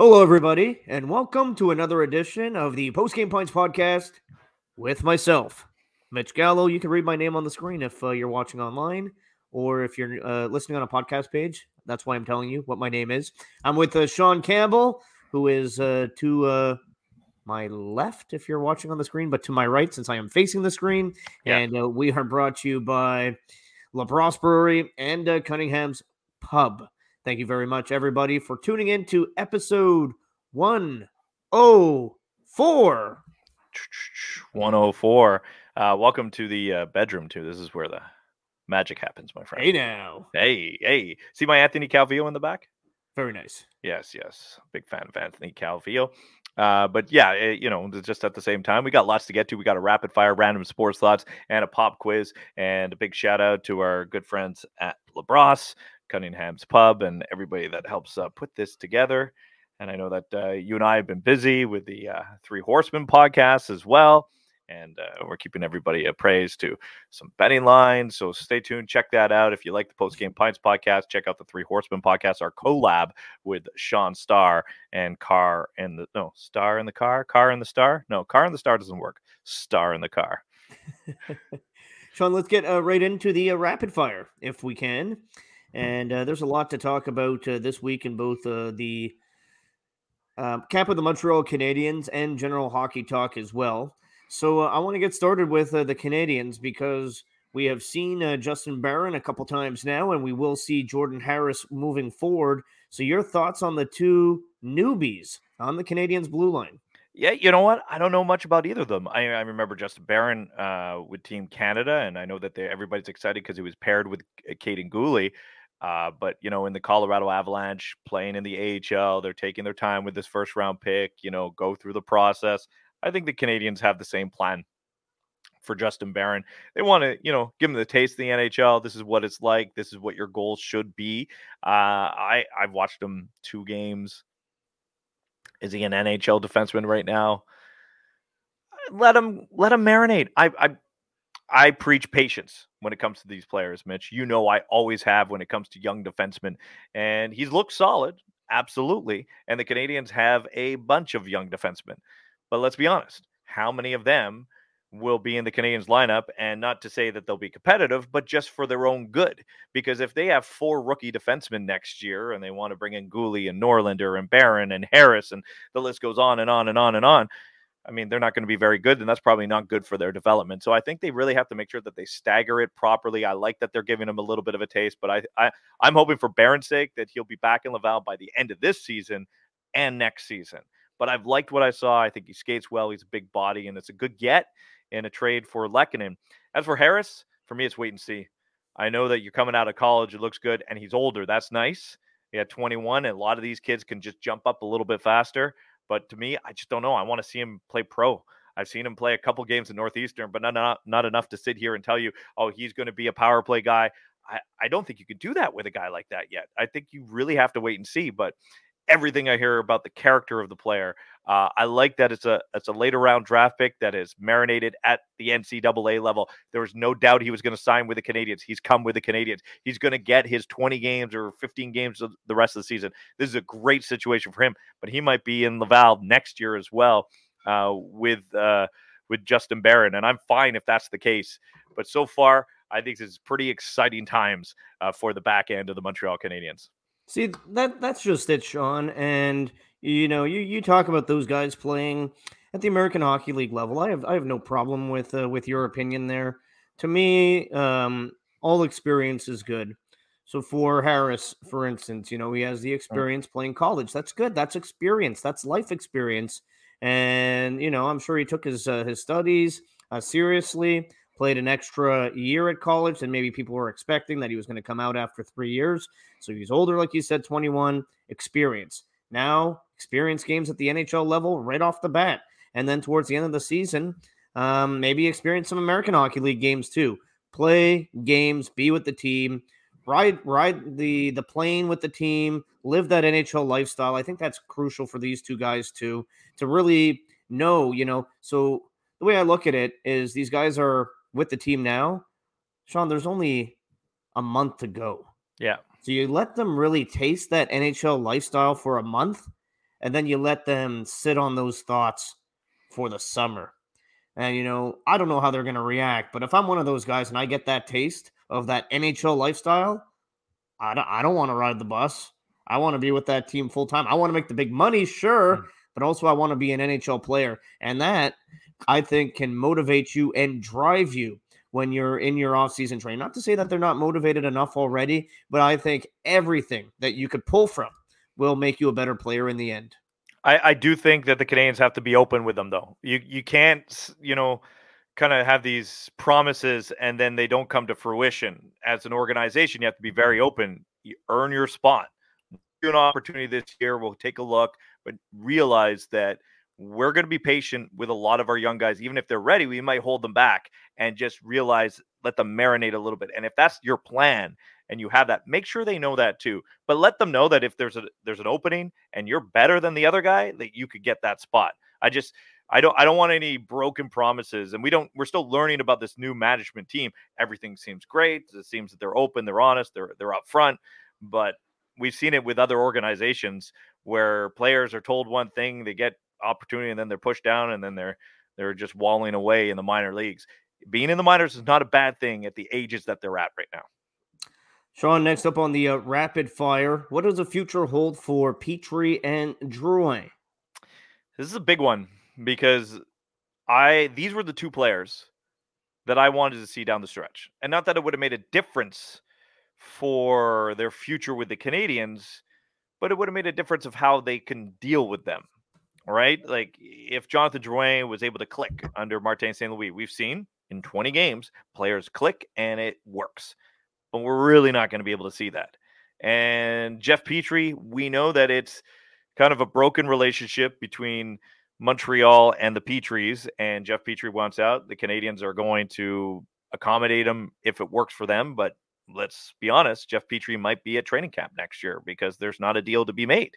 Hello, everybody, and welcome to another edition of the Post Game Pints podcast with myself, Mitch Gallo. You can read my name on the screen if uh, you're watching online or if you're uh, listening on a podcast page. That's why I'm telling you what my name is. I'm with uh, Sean Campbell, who is uh, to uh, my left if you're watching on the screen, but to my right since I am facing the screen. Yeah. And uh, we are brought to you by LaBrosse Brewery and uh, Cunningham's Pub. Thank you very much, everybody, for tuning in to episode 104. 104. Uh, welcome to the uh, bedroom, too. This is where the magic happens, my friend. Hey, now. Hey, hey. See my Anthony Calvillo in the back? Very nice. Yes, yes. Big fan of Anthony Calvillo. Uh, but yeah, eh, you know, just at the same time, we got lots to get to. We got a rapid fire random sports thoughts and a pop quiz, and a big shout out to our good friends at LaBrosse, Cunningham's Pub, and everybody that helps uh, put this together. And I know that uh, you and I have been busy with the uh, Three Horsemen podcast as well. And uh, we're keeping everybody appraised to some betting lines. So stay tuned. Check that out. If you like the Post Game Pints podcast, check out the Three Horsemen podcast, our collab with Sean Starr and Car and the no Star in the Car, Car in the Star. No, Car in the Star doesn't work. Star in the Car. Sean, let's get uh, right into the uh, rapid fire if we can. And uh, there's a lot to talk about uh, this week in both uh, the uh, camp of the Montreal Canadiens and general hockey talk as well. So uh, I want to get started with uh, the Canadiens because we have seen uh, Justin Barron a couple times now, and we will see Jordan Harris moving forward. So your thoughts on the two newbies on the Canadiens blue line? Yeah, you know what? I don't know much about either of them. I, I remember Justin Barron uh, with Team Canada, and I know that they, everybody's excited because he was paired with Caden Guhle. Uh, but you know, in the Colorado Avalanche, playing in the AHL, they're taking their time with this first round pick. You know, go through the process. I think the Canadiens have the same plan for Justin Barron. They want to, you know, give him the taste of the NHL. This is what it's like. This is what your goals should be. Uh, I I've watched him two games. Is he an NHL defenseman right now? Let him let him marinate. I I I preach patience when it comes to these players, Mitch. You know I always have when it comes to young defensemen, and he's looked solid, absolutely. And the Canadiens have a bunch of young defensemen, but let's be honest, how many of them will be in the Canadiens lineup? And not to say that they'll be competitive, but just for their own good. Because if they have four rookie defensemen next year, and they want to bring in Guhle and Norlinder and Barron and Harris, and the list goes on and on and on and on. I mean, they're not going to be very good, and that's probably not good for their development. So I think they really have to make sure that they stagger it properly. I like that they're giving him a little bit of a taste, but I, I I'm hoping for Barron's sake that he'll be back in Laval by the end of this season and next season. But I've liked what I saw. I think he skates well. He's a big body, and it's a good get in a trade for Lehkonen. As for Harris, for me, it's wait and see. I know that you're coming out of college. It looks good, and he's older. That's nice. He had 21, and a lot of these kids can just jump up a little bit faster. But to me, I just don't know. I want to see him play pro. I've seen him play a couple games in Northeastern, but not, not, not enough to sit here and tell you, oh, he's going to be a power play guy. I, I don't think you could do that with a guy like that yet. I think you really have to wait and see. But everything I hear about the character of the player, uh, I like that it's a it's a later round draft pick that is marinated at the NCAA level. There was no doubt he was going to sign with the Canadiens. He's come with the Canadiens. He's going to get his 20 games or 15 games of the rest of the season. This is a great situation for him. But he might be in Laval next year as well uh, with uh, with Justin Barron, and I'm fine if that's the case. But so far, I think this is pretty exciting times uh, for the back end of the Montreal Canadiens. See that that's just it, Sean. And you know, you you talk about those guys playing at the American Hockey League level. I have I have no problem with uh, with your opinion there. To me, um, all experience is good. So for Harris, for instance, you know, he has the experience playing college. That's good. That's experience. That's life experience. And you know, I'm sure he took his uh, his studies uh, seriously. Played an extra year at college than maybe people were expecting that he was going to come out after three years. So he's older, like you said, 21. Experience now, experience games at the NHL level right off the bat, and then towards the end of the season, um, maybe experience some American Hockey League games too. Play games, be with the team, ride ride the the plane with the team, live that NHL lifestyle. I think that's crucial for these two guys to to really know, you know. So the way I look at it is these guys are with the team now. Sean, there's only a month to go. Yeah. So you let them really taste that NHL lifestyle for a month, and then you let them sit on those thoughts for the summer. And, you know, I don't know how they're going to react, but if I'm one of those guys and I get that taste of that NHL lifestyle, I don't, I don't want to ride the bus. I want to be with that team full time. I want to make the big money, sure, mm. But also I want to be an NHL player. And that I think can motivate you and drive you when you're in your offseason training. Not to say that they're not motivated enough already, but I think everything that you could pull from will make you a better player in the end. I, I do think that the Canadiens have to be open with them, though. You you can't, you know, kind of have these promises and then they don't come to fruition. As an organization, you have to be very open. You earn your spot. You An opportunity this year. We'll take a look, but realize that we're going to be patient with a lot of our young guys. Even if they're ready, we might hold them back and just realize, let them marinate a little bit. And if that's your plan and you have that, make sure they know that too. But let them know that if there's a there's an opening and you're better than the other guy, that you could get that spot. I just I don't I don't want any broken promises. And we don't we're still learning about this new management team. Everything seems great. It seems that they're open, they're honest, they're they're upfront. But we've seen it with other organizations where players are told one thing, they get opportunity and then they're pushed down and then they're they're just walling away in the minor leagues. Being in the minors is not a bad thing at the ages that they're at right now. Sean, next up on the uh, rapid fire, what does the future hold for Petry and Drouin? This is a big one because I these were the two players that I wanted to see down the stretch, and not that it would have made a difference for their future with the Canadiens, but it would have made a difference of how they can deal with them right? Like if Jonathan Drouin was able to click under Martin St. Louis, we've seen in 20 games players click and it works. But we're really not going to be able to see that. And Jeff Petry, we know that it's kind of a broken relationship between Montreal and the Petrys, and Jeff Petry wants out. The Canadiens are going to accommodate him if it works for them. But let's be honest, Jeff Petry might be at training camp next year because there's not a deal to be made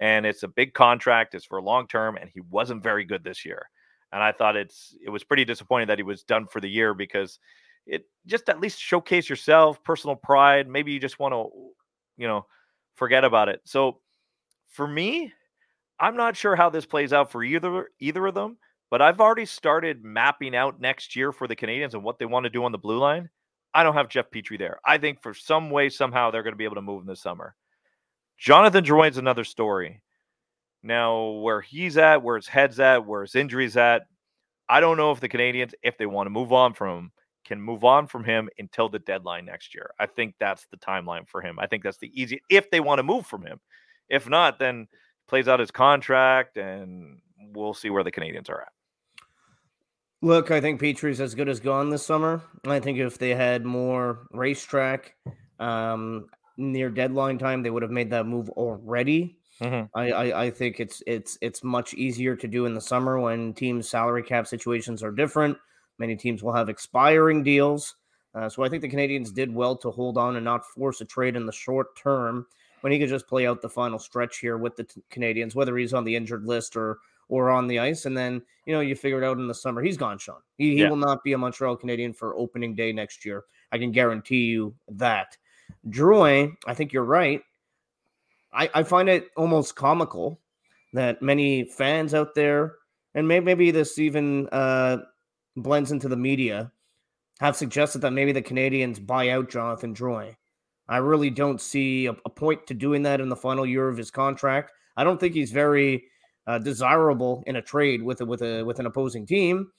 and it's a big contract. It's for long term, and he wasn't very good this year. And I thought it's it was pretty disappointing that he was done for the year because it just at least showcase yourself, personal pride. Maybe you just want to, you know, forget about it. So for me, I'm not sure how this plays out for either either of them, but I've already started mapping out next year for the Canadiens and what they want to do on the blue line. I don't have Jeff Petry there. I think for some way, somehow, they're going to be able to move in the summer. Jonathan Drouin's another story. Now, where he's at, where his head's at, where his injury's at, I don't know if the Canadiens, if they want to move on from him, can move on from him until the deadline next year. I think that's the timeline for him. I think that's the easy if they want to move from him. If not, then plays out his contract and we'll see where the Canadiens are at. Look, I think Petry's as good as gone this summer. I think if they had more racetrack, um, near deadline time, they would have made that move already. Mm-hmm. I, I, I think it's it's it's much easier to do in the summer when teams' salary cap situations are different. Many teams will have expiring deals, uh, so I think the Canadiens did well to hold on and not force a trade in the short term when he could just play out the final stretch here with the t- Canadiens, whether he's on the injured list or or on the ice. And then you know you figure it out in the summer. He's gone, Sean. He, he yeah. will not be a Montreal Canadien for opening day next year. I can guarantee you that. Drouin, I think you're right. I, I find it almost comical that many fans out there, and maybe, maybe this even uh, blends into the media, have suggested that maybe the Canadiens buy out Jonathan Drouin. I really don't see a, a, point to doing that in the final year of his contract. I don't think he's very uh, desirable in a trade with a, with a with an opposing team,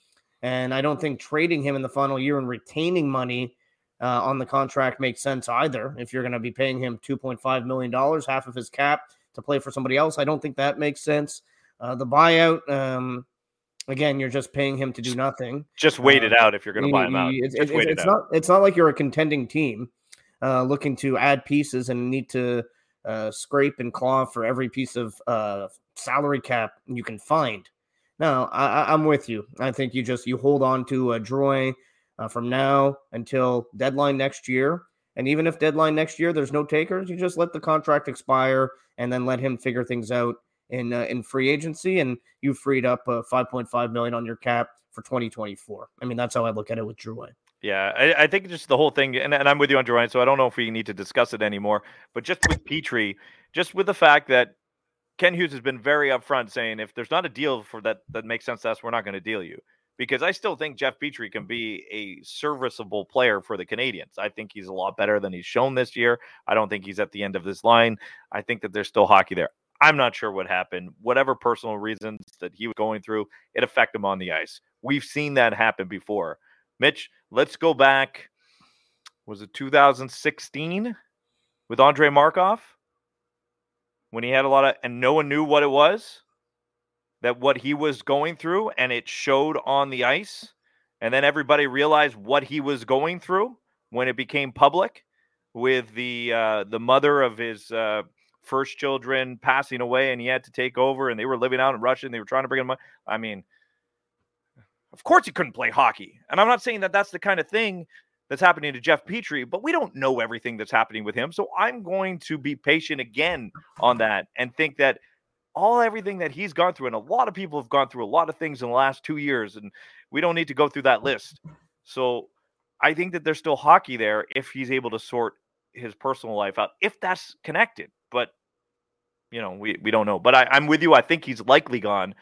and I don't think trading him in the final year and retaining money uh, on the contract makes sense either. If you're going to be paying him $2.5 million, half of his cap to play for somebody else, I don't think that makes sense. Uh, the buyout, um, again, you're just paying him to do nothing. Just wait it out if you're going to buy him out. It's, it's, it's not. It's not like you're a contending team uh, looking to add pieces and need to uh, scrape and claw for every piece of uh, salary cap you can find. No, I, am with you. I think you just you hold on to a Drouin uh, from now until deadline next year. And even if deadline next year there's no takers, you just let the contract expire and then let him figure things out in uh, in free agency, and you freed up uh, 5.5 million on your cap for 2024. I mean, that's how I look at it with Drouin. Yeah, I, I, think just the whole thing, and, and I'm with you on Drouin, so I don't know if we need to discuss it anymore. But just with Petry, just with the fact that Kent Hughes has been very upfront saying if there's not a deal for that that makes sense to us, we're not going to deal you. Because I still think Jeff Petry can be a serviceable player for the Canadiens. I think he's a lot better than he's shown this year. I don't think he's at the end of this line. I think that there's still hockey there. I'm not sure what happened. Whatever personal reasons that he was going through, it affected him on the ice. We've seen that happen before. Mitch, let's go back. Was it 2016 with Andrei Markov? When he had a lot of and no one knew what it was that what he was going through and it showed on the ice and then everybody realized what he was going through when it became public with the uh, the mother of his uh, first children passing away and he had to take over and they were living out in Russia and they were trying to bring him up. I mean of course he couldn't play hockey and I'm not saying that that's the kind of thing that's happening to Jeff Petry, but we don't know everything that's happening with him. So I'm going to be patient again on that and think that all everything that he's gone through, and a lot of people have gone through a lot of things in the last two years, and we don't need to go through that list. So I think that there's still hockey there if he's able to sort his personal life out, if that's connected. But you know, we, we don't know. But I, I'm with you. I think he's likely gone.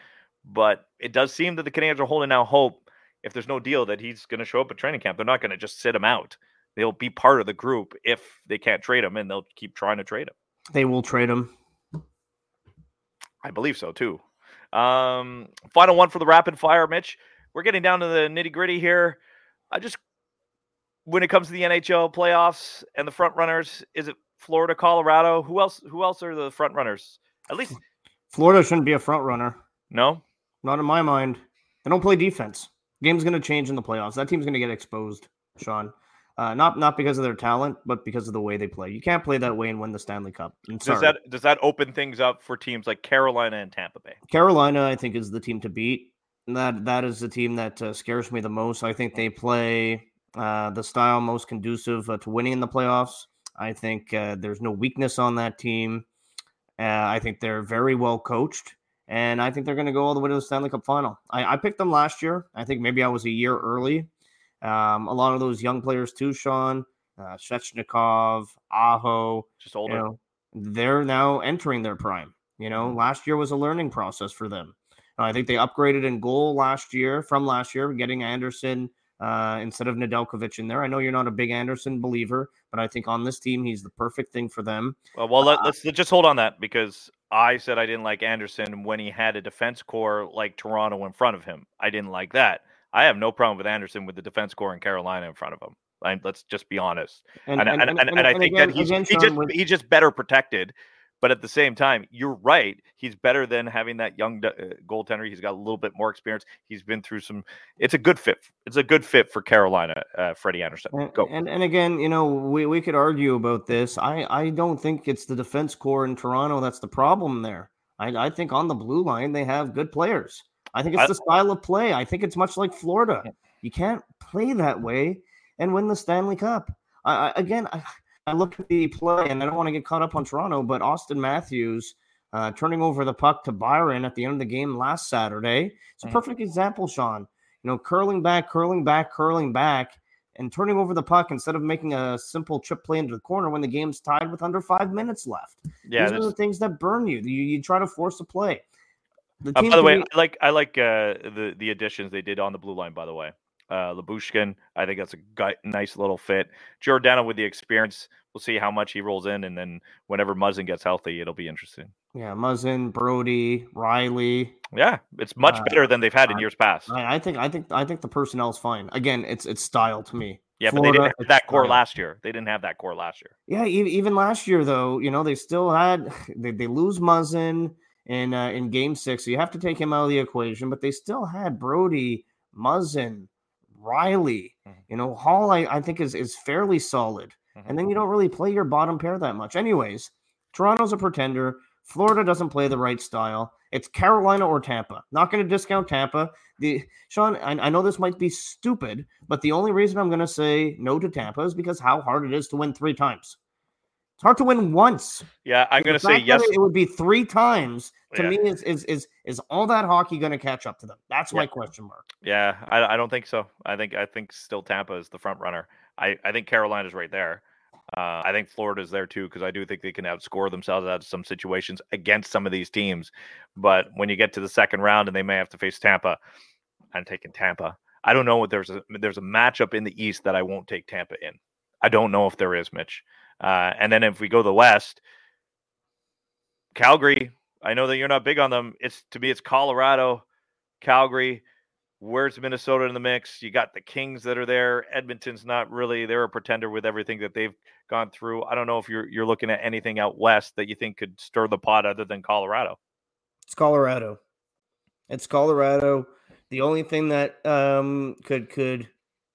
But it does seem that the Canadiens are holding out hope if there's no deal that he's going to show up at training camp. They're not going to just sit him out. They'll be part of the group if they can't trade him, and they'll keep trying to trade him. They will trade him. I believe so too. Um, final one for the rapid fire, Mitch. We're getting down to the nitty gritty here. I just, when it comes to the NHL playoffs and the front runners, is it Florida, Colorado? Who else? Who else are the front runners? At least Florida shouldn't be a front runner. No, not in my mind. They don't play defense. Game's going to change in the playoffs. That team's going to get exposed, Sean. Uh, not not because of their talent, but because of the way they play. You can't play that way and win the Stanley Cup. Does that does that open things up for teams like Carolina and Tampa Bay? Carolina, I think, is the team to beat. That that is the team that uh, scares me the most. I think they play uh, the style most conducive uh, to winning in the playoffs. I think uh, there's no weakness on that team. Uh, I think they're very well coached and I think they're going to go all the way to the Stanley Cup final. I, I, picked them last year. I think maybe I was a year early. Um, a lot of those young players too, Sean, uh, Svechnikov, Aho, just older. You know, they're now entering their prime. You know, mm-hmm. last year was a learning process for them. I think they upgraded in goal last year from last year, getting Andersen uh, instead of Nedeljkovic in there. I know you're not a big Andersen believer, but I think on this team he's the perfect thing for them. Well, well let, us uh, just hold on that because I said I didn't like Andersen when he had a defense core like Toronto in front of him. I didn't like that. I have no problem with Andersen with the defense core in Carolina in front of him. I, let's just be honest. And, and, and, and, I think again, that he's, again, he just with... he's just better protected but at the same time, you're right. He's better than having that young uh, goaltender. He's got a little bit more experience. He's been through some. It's a good fit. It's a good fit for Carolina, uh, Freddie Andersen. Go. And, and again, you know, we, we could argue about this. I, I don't think it's the defense core in Toronto that's the problem there. I, I think on the blue line, they have good players. I think it's I, the style of play. I think it's much like Florida. You can't play that way and win the Stanley Cup. I, I again, I, I look at the play, and I don't want to get caught up on Toronto, but Auston Matthews uh, turning over the puck to Byron at the end of the game last Saturday. It's a perfect example, Sean. You know, curling back, curling back, curling back, and turning over the puck instead of making a simple chip play into the corner when the game's tied with under five minutes left. Yeah, these are the things that burn you. You, you try to force a play. The uh, by the way, be- I like I like uh, the the additions they did on the blue line. By the way, uh, Lyubushkin, I think that's a nice little fit. Giordano with the experience we'll see how much he rolls in, and then whenever Muzzin gets healthy, it'll be interesting. Yeah, Muzzin, Brodie, Rielly. Yeah, it's much uh, better than they've had in years past. I, I, think I think I think the personnel's fine. Again, it's it's style to me. Yeah, Florida, but they didn't have that core last year. They didn't have that core last year. Yeah, even last year though, you know, they still had they, they lose Muzzin in uh, in game six, so you have to take him out of the equation. But they still had Brodie, Muzzin, Rielly. Mm-hmm. You know, Holl I, I think is is fairly solid. Mm-hmm. And then you don't really play your bottom pair that much. Anyways, Toronto's a pretender. Florida doesn't play the right style. It's Carolina or Tampa. Not going to discount Tampa. The Sean, I, I, know this might be stupid, but the only reason I'm going to say no to Tampa is because how hard it is to win three times. It's hard to win once. Yeah, I'm going to say yes. It would be three times. To yeah. me, is is is is all that hockey going to catch up to them? That's yeah. my question mark. Yeah, I, I don't think so. I think I think still Tampa is the front runner. I I think Carolina's right there. Uh, I think Florida's there too because I do think they can outscore themselves out of some situations against some of these teams. But when you get to the second round and they may have to face Tampa, I'm taking Tampa. I don't know what there's a there's a matchup in the East that I won't take Tampa in. I don't know if there is, Mitch. Uh, and then if we go the West, Calgary. I know that you're not big on them. It's to me, it's Colorado, Calgary. Where's Minnesota in the mix? You got the Kings that are there. Edmonton's not really. They're a pretender with everything that they've gone through. I don't know if you're you're looking at anything out west that you think could stir the pot other than Colorado. It's Colorado. It's Colorado. The only thing that um, could could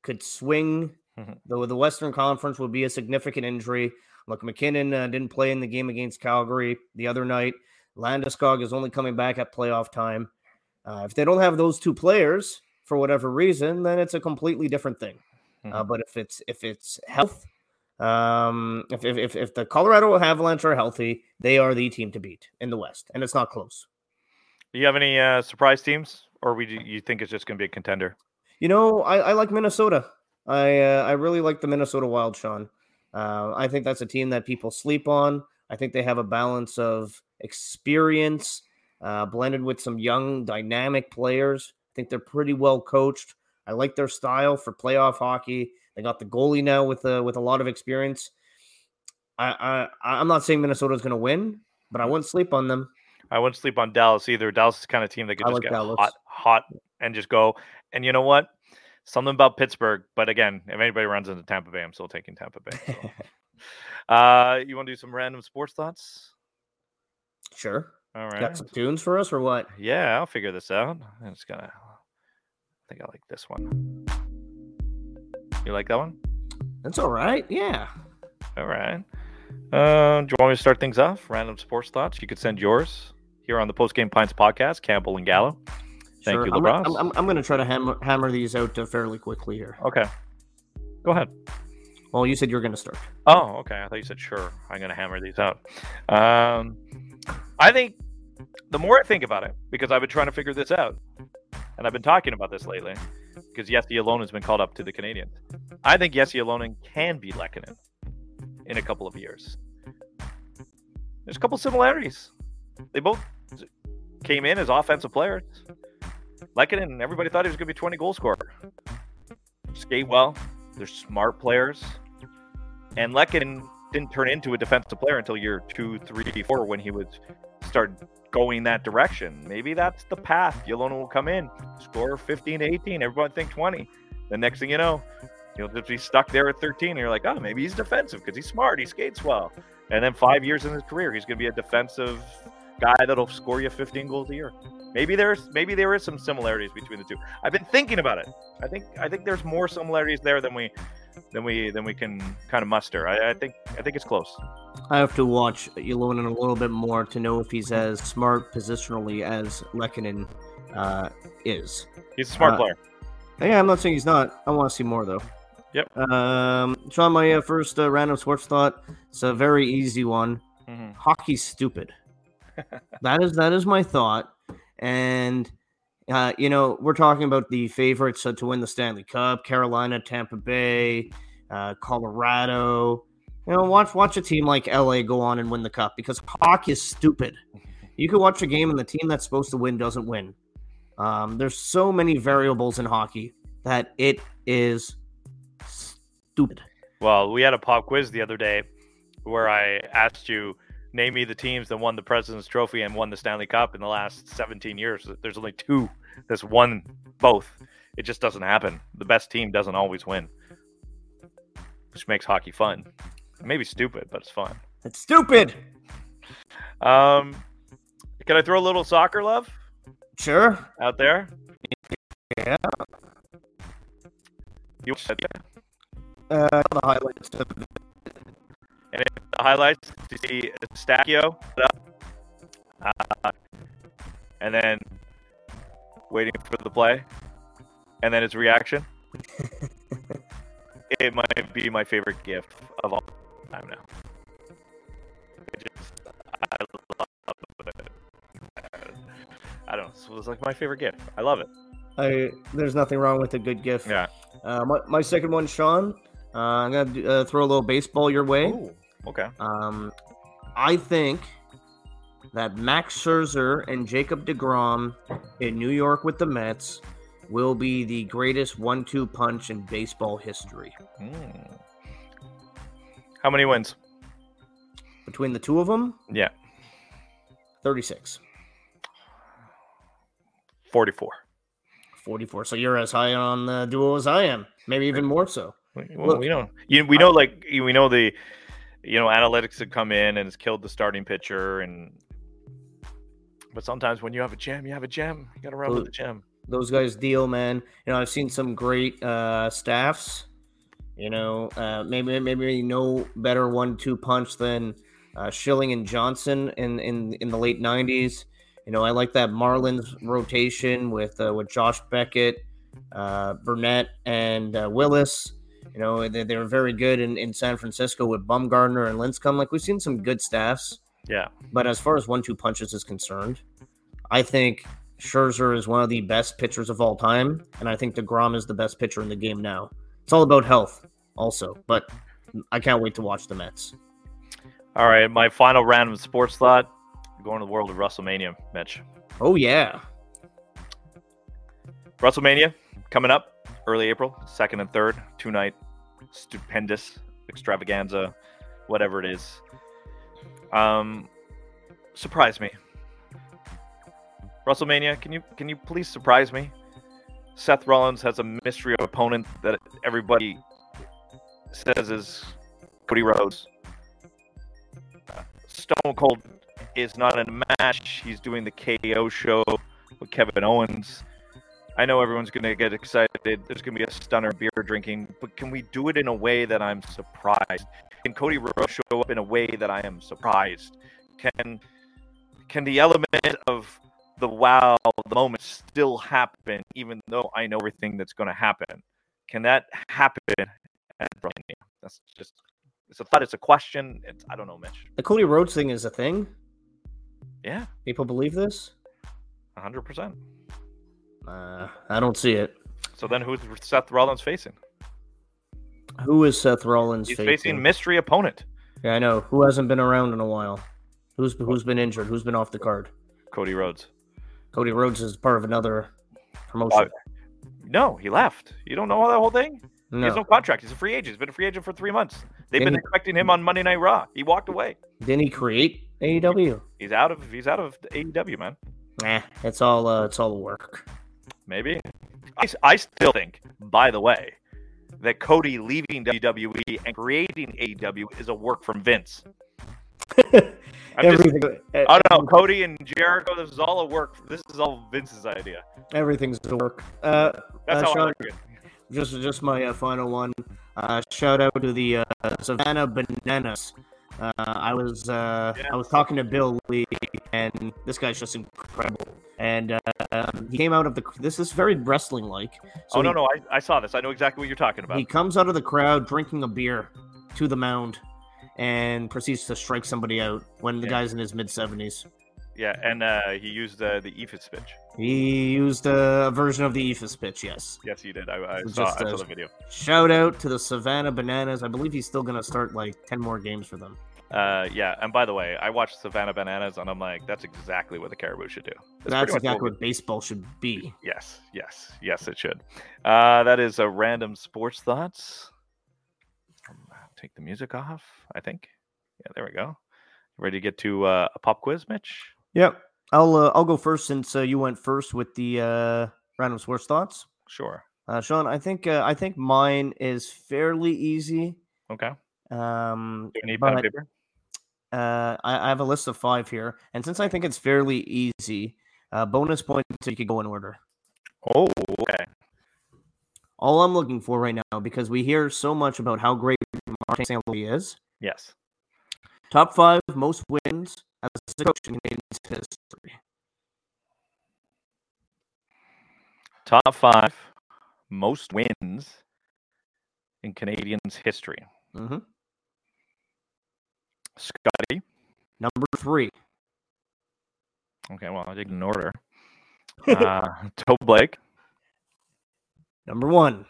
could swing. The the Western Conference would be a significant injury. Look, MacKinnon uh, didn't play in the game against Calgary the other night. Landeskog is only coming back at playoff time. Uh, if they don't have those two players for whatever reason, then it's a completely different thing. Uh, mm-hmm. Uh, but if it's if it's health, um, if, if if the Colorado Avalanche are healthy, they are the team to beat in the West, and it's not close. Do you have any uh, surprise teams, or we you think it's just going to be a contender? You know, I, I like Minnesota. I uh, I really like the Minnesota Wild, Sean. Uh, I think that's a team that people sleep on. I think they have a balance of experience uh, blended with some young, dynamic players. I think they're pretty well coached. I like their style for playoff hockey. They got the goalie now with a, with a lot of experience. I, I I'm not saying Minnesota's going to win, but I wouldn't sleep on them. I wouldn't sleep on Dallas either. Dallas is kind of team that could just like get Dallas. hot, hot, and just go. And you know what? Something about Pittsburgh, but again, if anybody runs into Tampa Bay, I'm still taking Tampa Bay. So. uh, you want to do some random sports thoughts? Sure. All right. Got some tunes for us or what? Yeah, I'll figure this out. I'm just gonna. I think I like this one. You like that one? That's all right. Yeah. All right. Uh, do you want me to start things off? Random sports thoughts. You could send yours here on the Post Game Pints podcast. Campbell and Gallo. Thank sure. you, LeBron. I'm, I'm, I'm going to try to hammer, hammer these out uh, fairly quickly here. Okay. Go ahead. Well, you said you were going to start. Oh, okay. I thought you said sure. I'm going to hammer these out. Um, I think the more I think about it, because I've been trying to figure this out, and I've been talking about this lately, because Jesse Ylönen has been called up to the Canadiens. I think Jesse Ylönen can be Lehkonen in a couple of years. There's a couple similarities. They both came in as offensive players. Lehkonen, everybody thought he was going to be 20 goal scorer. Skate well. They're smart players. And Lehkonen didn't turn into a defensive player until year two, three, four when he would start going that direction. Maybe that's the path. Ylönen will come in, score 15 to 18. Everyone think 20. The next thing you know, he'll just be stuck there at 13. And you're like, oh, maybe he's defensive because he's smart. He skates well. And then five years in his career, he's going to be a defensive guy that'll score you 15 goals a year. Maybe there's maybe there is some similarities between the two. I've been thinking about it. I think I think there's more similarities there than we than we than we can kind of muster. I, I think I think it's close. I have to watch Ylönen a little bit more to know if he's as smart positionally as Lehkonen uh, is. He's a smart uh, player. Yeah, I'm not saying he's not. I want to see more though. Yep. Um, Sean, my uh, first uh, random sports thought. It's a very easy one. Mm-hmm. Hockey's stupid. That is that is my thought, and uh, you know we're talking about the favorites to win the Stanley Cup: Carolina, Tampa Bay, uh, Colorado. You know, watch watch a team like LA go on and win the cup because hockey is stupid. You can watch a game and the team that's supposed to win doesn't win. Um, there's so many variables in hockey that it is stupid. Well, we had a pop quiz the other day where I asked you name me the teams that won the President's Trophy and won the Stanley Cup in the last 17 years. There's only two that's won both. It just doesn't happen. The best team doesn't always win, which makes hockey fun. Maybe stupid, but it's fun. It's stupid. Um, can I throw a little soccer love? Sure. Out there. Yeah. You said uh, the highlights of and in the highlights, you see Stachio, uh, and then waiting for the play, and then his reaction. it might be my favorite gift of all time now. It just, I love it. I don't know. It's like my favorite gift. I love it. I there's nothing wrong with a good gift. Yeah. Uh, my, my second one, Sean, Uh, I'm gonna do- uh, throw a little baseball your way. Ooh, okay. Um, I think that Max Scherzer and Jacob DeGrom in New York with the Mets will be the greatest one-two punch in baseball history. Mm. How many wins? Between the two of them, Yeah, 36, 44. 44. So you're as high on the duo as I am, maybe even more so. Well, Look, we know. You, we know, like we know the, you know, analytics have come in and it's killed the starting pitcher, and but sometimes when you have a gem, you have a gem. You got to run with the gem. those guys deal, man. You know, I've seen some great uh, staffs. You know, uh, maybe maybe no better one-two punch than uh, Schilling and Johnson in, in in the late '90s. You know, I like that Marlins rotation with uh, with Josh Beckett, uh, Burnett, and uh, Willis. You know, they, they were very good in, in San Francisco with Bumgarner and Lincecum. Like we've seen some good staffs. Yeah. But as far as one-two punches is concerned, I think Scherzer is one of the best pitchers of all time, and I think Degrom is the best pitcher in the game now. It's all about health, also. But I can't wait to watch the Mets. All right, my final random sports thought. Going to the world of WrestleMania, Mitch. Oh yeah, WrestleMania coming up early April, second and third, two night, stupendous extravaganza, whatever it is. Um, surprise me. WrestleMania, can you can you please surprise me? Seth Rollins has a mystery opponent that everybody says is Cody Rhodes. Stone Cold is not in a match. He's doing the KO show with Kevin Owens. I know everyone's going to get excited. There's going to be a stunner beer drinking, but can we do it in a way that I'm surprised? Can Cody Rhodes show up in a way that I am surprised? Can can the element of the wow, the moment still happen, even though I know everything that's going to happen? Can that happen at WrestleMania? That's just it's a thought. It's a question. It's I don't know, Mitch. the Cody Rhodes thing is a thing. Yeah, People believe this. hundred percent. Uh, I don't see it. So then, who's Seth Rollins facing? Who is Seth Rollins He's facing? facing mystery opponent yeah, I know. Who hasn't been around in a while? Who's who's been injured? Who's been off the card? Cody Rhodes. Cody Rhodes is part of another promotion. No, he left. You don't know that whole thing? No. He has no, contract. He's a free agent. He's been a free agent for three months. They've Didn't been expecting him on Monday Night Raw. He walked away. didn't he create AEW? He's out of he's out of AEW, man. Nah, it's all uh, it's all work. Maybe. I, I still think, by the way, that Cody leaving WWE and creating AEW is a work from Vince. I'm just, Everything, oh no, Cody and Jericho. This is all a work. This is all Vince's idea. everything's a work. Uh, That's Uh, how I at it. just just my uh, final one. Uh, shout out to the uh, Savannah Bananas. Uh, I was uh, I was talking to Bill Lee, and this guy's just incredible. And uh, um, he came out of the. This is very wrestling like. oh no, no, I, I saw this. I know exactly what you're talking about. He comes out of the crowd drinking a beer to the mound, and proceeds to strike somebody out when the Yeah. guy's in his mid seventies. Yeah, and uh, he used uh, the Eephus pitch. He used a version of the Eephus pitch. Yes. Yes, he did. I, I saw, I uh, saw the video. Shout out to the Savannah Bananas. I believe he's still gonna start like ten more games for them. Uh, yeah, and by the way, I watched Savannah Bananas, and I'm like, that's exactly what the Caribou should do. That's much exactly we- what baseball should be. Yes, yes, yes, it should. Uh, that is a random sports thoughts. Take the music off. I think. Yeah, there we go. Ready to get to uh, a pop quiz, Mitch? Yep. I'll uh, I'll go first since uh, you went first with the uh, random sports thoughts. Sure. Uh, Sean, I think uh, I think mine is fairly easy. Okay. Um, Do you need pen paper? uh, I, I have a list of five here, and since I think it's fairly easy, uh, bonus points so you could go in order. Oh, okay. All I'm looking for right now, because we hear so much about how great Martin St. Louis is. Yes. Top five most wins as a coach in Canadiens history. Top five most wins in Canadiens history. hmm Scotty. Number three. Okay, well, I did in order. Uh, Toe Blake. Number one.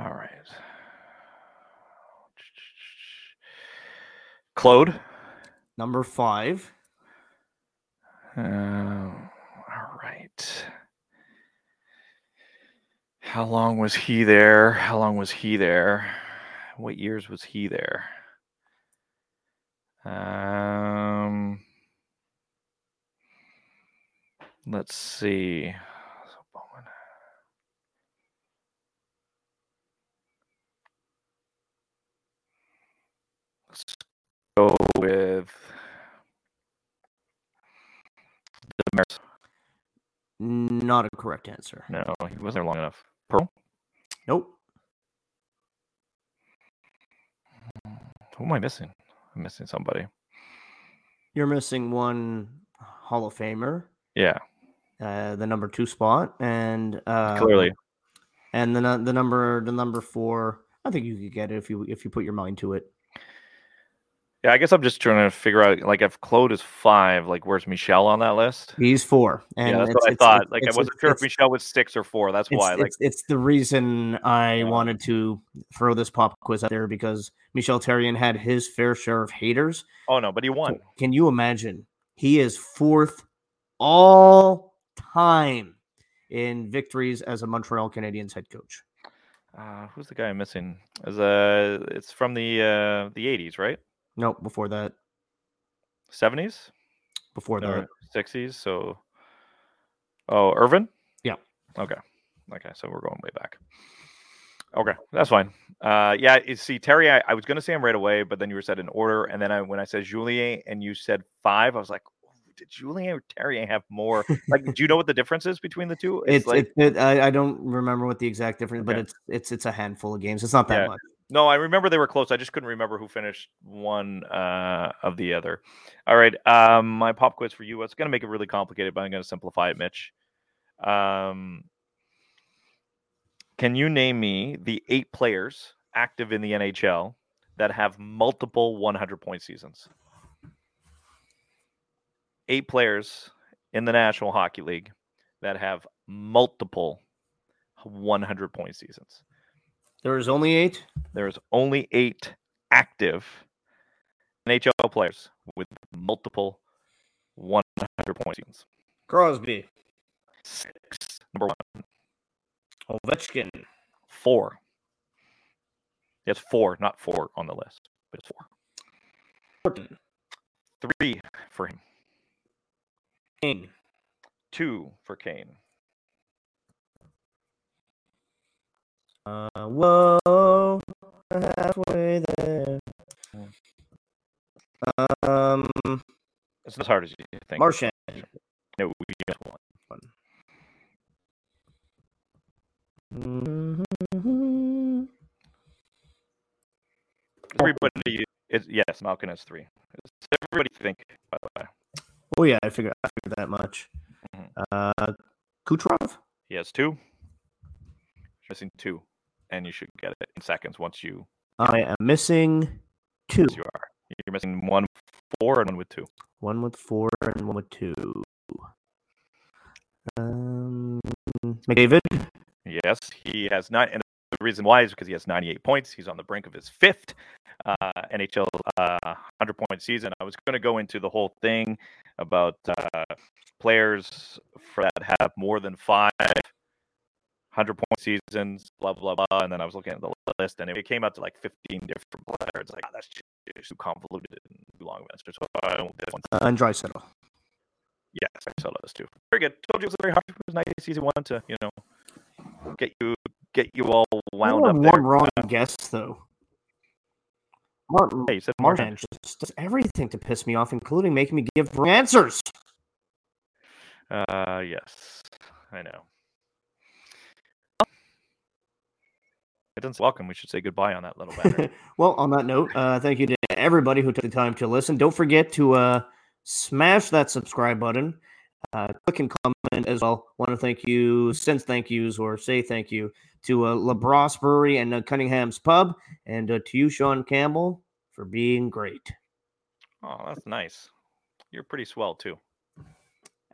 All right. Claude. Number five. Uh, all right. How long was he there? How long was he there? What years was he there? Um, let's see. Let's go with the Mariners. Not a correct answer. No, he wasn't there long enough. Pearl? Nope. Who am I missing? I'm missing somebody. You're missing one Hall of Famer, Yeah, uh, the number two spot, and uh, clearly. and the the number the number four. I think you could get it if you if you put your mind to it. Yeah, I guess I'm just trying to figure out like if Claude is five, like where's Michel on that list? He's four, and yeah, that's what I thought. it's- like it's- I wasn't sure if Michel was six or four. That's why. Like it's, the reason I wanted to throw this pop quiz out there because Michel Therrien had his fair share of haters. oh no, but he won. Can you imagine? He is fourth all time in victories as a Montreal Canadiens head coach. Uh, who's the guy I'm missing? Is uh, it's from the uh the 80s, right? Nope, before that, 70s before or that, 60s. So, oh, Irvin. Yeah. Okay. Okay. So we're going way back. Okay, that's fine. Uh, yeah, you see, Terry, I, I was gonna say him right away, but then you were said in order, and then I, when I said Julien and you said five, I was like, "Oh, did Julien or Terry have more? Like, do you know what the difference is between the two? it's, like, it, it, I, I don't remember what the exact difference, but it's it's it's a handful of games. It's not that Yeah. much. No, I remember they were close. I just couldn't remember who finished one uh, of the other. All right. Um, my pop quiz for you. It's going to make it really complicated, but I'm going to simplify it, Mitch. Um, can you name me the eight players active in the NHL that have multiple 100 point seasons? Eight players in the National Hockey League that have multiple 100 point seasons. There is only eight. There's only eight active NHL players with multiple 100 point seasons. Crosby, Six. Number one. Ovechkin, Four. It's four, not four on the list, but it's four. Horton, Three for him. Kane, Two for Kane. Uh, whoa, halfway there. Um, It's not as hard as you think. Marchand. No, we just won. Mhm. Everybody is yes, Malkin has three. Does everybody think, by the way? Oh yeah, I figured I figured that much. Mhm. Uh, Kucherov, He has two. Missing two. And you should get it in seconds once you I am missing two. Yes, you are. You're missing one four and one with two. One with four and one with two. Um, McDavid, Yes, he has nine. And the reason why is because he has 98 points. He's on the brink of his fifth uh, NHL uh, 100 point season. I was going to go into the whole thing about uh, players for that have more than five 100 point seasons, blah, blah, blah. And then I was looking at the list and it came out to like 15 different players. It's like, ah, that's just too convoluted and too long of an answer. So I don't this one. uh, and Draisaitl. Yes, I saw those two. Very good. Told you it was a very hard. It was nice, easy one to you know get you get you all wound up have there. one wrong guess though. Martin Hey, you said Marchand just does everything to piss me off, including making me give answers. Uh, yes, I know. It doesn't welcome. We should say goodbye on that little banner. well, on that note, uh, thank you to everybody who took the time to listen. Don't forget to uh, smash that subscribe button. Uh, click and comment as well. Want to thank you, send thank yous or say thank you to uh, LaBrosse Brewery and uh, Cunningham's Pub, and uh, to you, Sean Campbell, for being great. oh, that's nice. You're pretty swell too.